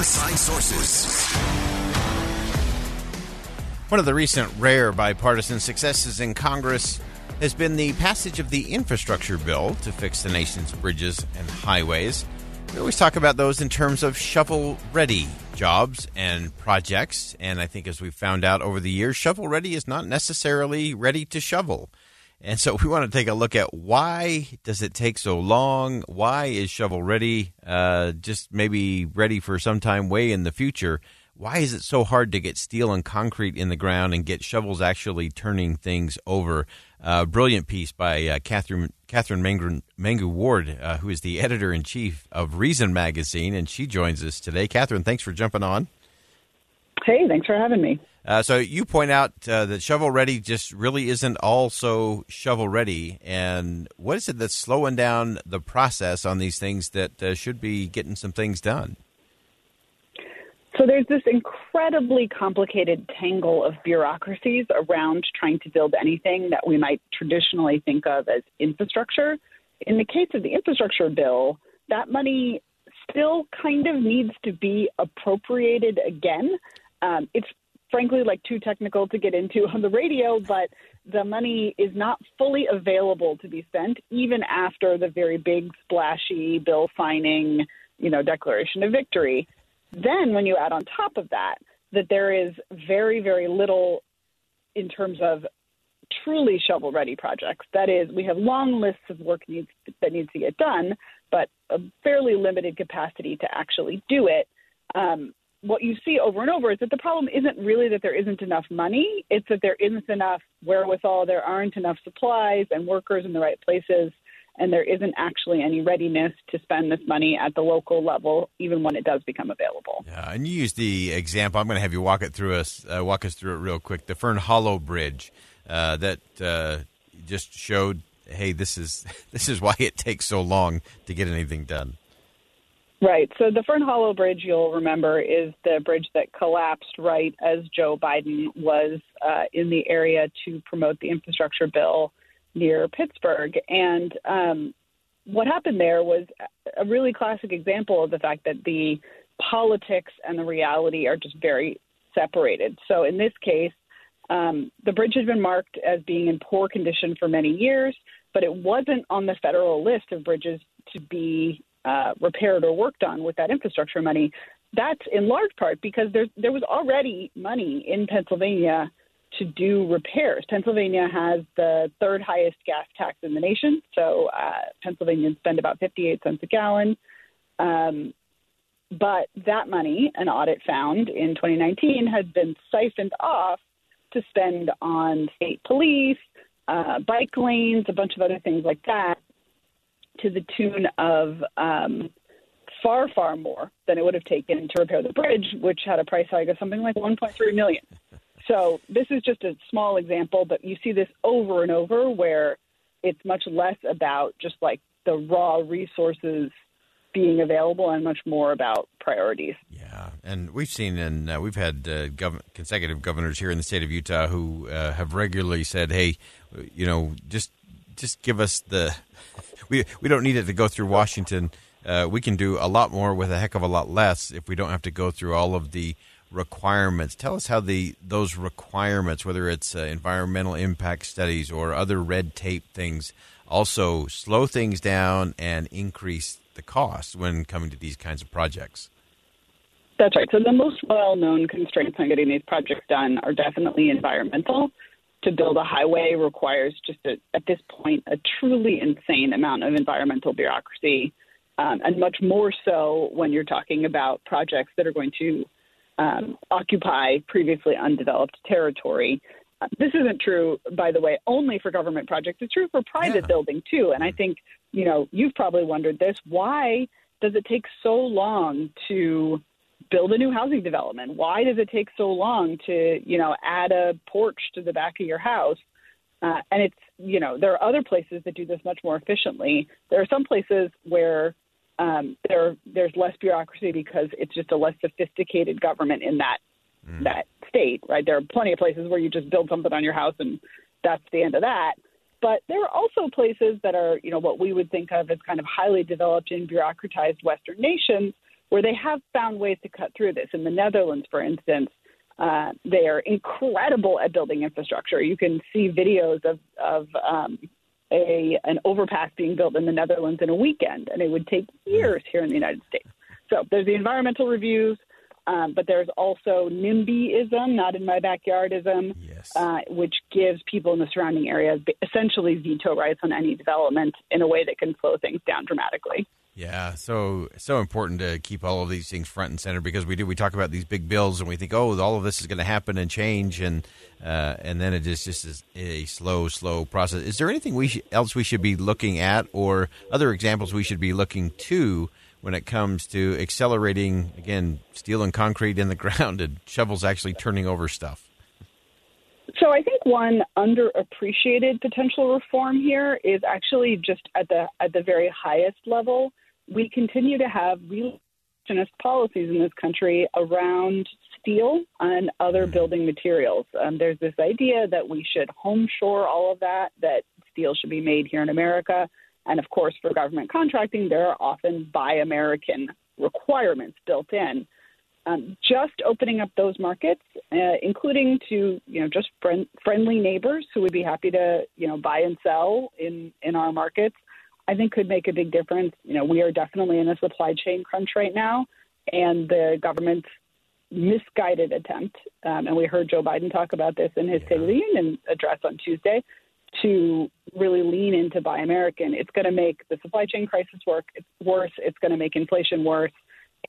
Inside Sources. One of the recent rare bipartisan successes in Congress has been the passage of the infrastructure bill to fix the nation's bridges and highways. We always talk about those in terms of shovel ready jobs and projects. And I think as we've found out over the years, shovel ready is not necessarily ready to shovel. And so we want to take a look at why does it take so long? Why is shovel ready uh, just maybe ready for some time way in the future? Why is it so hard to get steel and concrete in the ground and get shovels actually turning things over? Uh, brilliant piece by uh, Katherine Katherine Mangu, Mangu Ward, uh, who is the editor in chief of Reason Magazine, and she joins us today. Katherine, thanks for jumping on. Hey, thanks for having me. Uh, so you point out uh, that shovel ready just really isn't all so shovel ready. And what is it that's slowing down the process on these things that uh, should be getting some things done? So there's this incredibly complicated tangle of bureaucracies around trying to build anything that we might traditionally think of as infrastructure. In the case of the infrastructure bill, that money still kind of needs to be appropriated again. Um, it's frankly like too technical to get into on the radio, but the money is not fully available to be spent even after the very big splashy bill signing, you know, declaration of victory. Then when you add on top of that that there is very very little in terms of truly shovel ready projects. That is, we have long lists of work needs that needs to get done, but a fairly limited capacity to actually do it. Um, what you see over and over is that the problem isn't really that there isn't enough money, it's that there isn't enough wherewithal, there aren't enough supplies and workers in the right places, and there isn't actually any readiness to spend this money at the local level, even when it does become available. Yeah, and you use the example. I'm going to have you walk it through us, uh, walk us through it real quick. The Fern Hollow Bridge uh, that uh, just showed, hey, this is this is why it takes so long to get anything done. Right. So the Fern Hollow Bridge, you'll remember, is the bridge that collapsed right as Joe Biden was uh, in the area to promote the infrastructure bill near Pittsburgh. And um, what happened there was a really classic example of the fact that the politics and the reality are just very separated. So in this case, um, the bridge had been marked as being in poor condition for many years, but it wasn't on the federal list of bridges to be uh, repaired or worked on with that infrastructure money. That's in large part because there there was already money in Pennsylvania to do repairs. Pennsylvania has the third highest gas tax in the nation, so uh, Pennsylvanians spend about 58 cents a gallon. Um, but that money, an audit found in 2019, had been siphoned off to spend on state police, uh, bike lanes, a bunch of other things like that to the tune of um, far, far more than it would have taken to repair the bridge, which had a price tag of something like 1.3 million. So this is just a small example, but you see this over and over where it's much less about just like the raw resources being available and much more about priorities. Yeah, and we've seen and uh, we've had uh, gov- consecutive governors here in the state of Utah who uh, have regularly said, "Hey, you know, just just give us the we we don't need it to go through Washington. Uh, we can do a lot more with a heck of a lot less if we don't have to go through all of the requirements. Tell us how the those requirements, whether it's uh, environmental impact studies or other red tape things, also slow things down and increase the cost when coming to these kinds of projects. That's right. So the most well-known constraints on getting these projects done are definitely environmental to build a highway requires just a, at this point a truly insane amount of environmental bureaucracy, um, and much more so when you're talking about projects that are going to um, occupy previously undeveloped territory. Uh, this isn't true, by the way, only for government projects. It's true for private yeah. building too. And I think you know you've probably wondered this: why does it take so long to build a new housing development. Why does it take so long to, you know, add a porch to the back of your house? Uh, and it's, you know, there are other places that do this much more efficiently. There are some places where um, there there's less bureaucracy because it's just a less sophisticated government in that mm. that state, right? There are plenty of places where you just build something on your house and that's the end of that. But there are also places that are, you know, what we would think of as kind of highly developed and bureaucratized Western nations where they have found ways to cut through this. In the Netherlands, for instance, uh, they are incredible at building infrastructure. You can see videos of, of um, a an overpass being built in the Netherlands in a weekend, and it would take years here in the United States. So there's the environmental reviews, um, but there's also NIMBYism, not in my backyardism, yes. uh, which gives people in the surrounding areas essentially veto rights on any development in a way that can slow things down dramatically. Yeah, so so important to keep all of these things front and center because we do we talk about these big bills and we think oh all of this is going to happen and change and uh, and then it is just is a slow slow process. Is there anything we sh- else we should be looking at or other examples we should be looking to when it comes to accelerating again steel and concrete in the ground and shovels actually turning over stuff? So I think one underappreciated potential reform here is actually just at the at the very highest level we continue to have reductionist policies in this country around steel and other mm-hmm. building materials. Um, there's this idea that we should homeshore all of that, that steel should be made here in America. And of course, for government contracting, there are often buy American requirements built in. Um, just opening up those markets, uh, including to you know just friend, friendly neighbors who would be happy to you know buy and sell in in our markets, I think could make a big difference. You know, we are definitely in a supply chain crunch right now, and the government's misguided attempt, um, and we heard Joe Biden talk about this in his State of the Union address on Tuesday, to really lean into Buy American. It's going to make the supply chain crisis work it's worse. It's going to make inflation worse,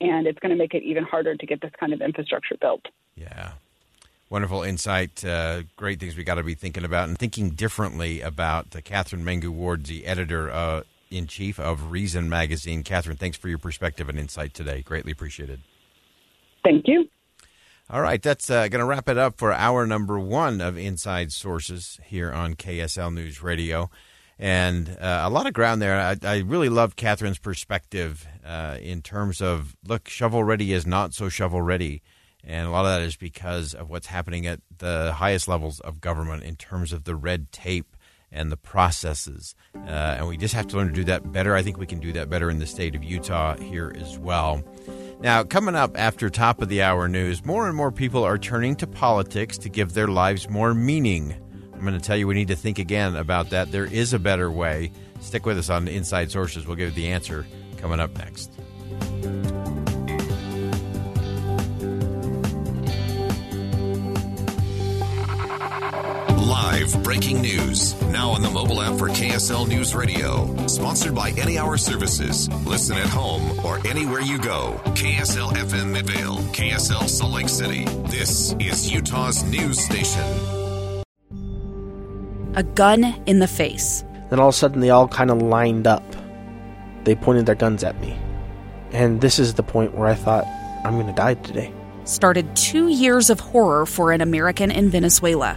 and it's going to make it even harder to get this kind of infrastructure built. Yeah. Wonderful insight. Uh, great things we got to be thinking about and thinking differently about. Uh, Katherine Mangu Ward, the editor uh, in chief of Reason Magazine. Katherine, thanks for your perspective and insight today. Greatly appreciated. Thank you. All right, that's uh, going to wrap it up for hour number one of Inside Sources here on KSL News Radio. And uh, a lot of ground there. I, I really loved Katherine's perspective uh, in terms of look, shovel ready is not so shovel ready. And a lot of that is because of what's happening at the highest levels of government in terms of the red tape and the processes. Uh, and we just have to learn to do that better. I think we can do that better in the state of Utah here as well. Now, coming up after top of the hour news, more and more people are turning to politics to give their lives more meaning. I'm going to tell you we need to think again about that. There is a better way. Stick with us on Inside Sources. We'll give you the answer coming up next. Live breaking news. Now on the mobile app for KSL News Radio. Sponsored by Any Hour Services. Listen at home or anywhere you go. KSL FM Midvale. KSL Salt Lake City. This is Utah's news station. A gun in the face. Then all of a sudden they all kind of lined up. They pointed their guns at me. And this is the point where I thought, I'm going to die today. Started two years of horror for an American in Venezuela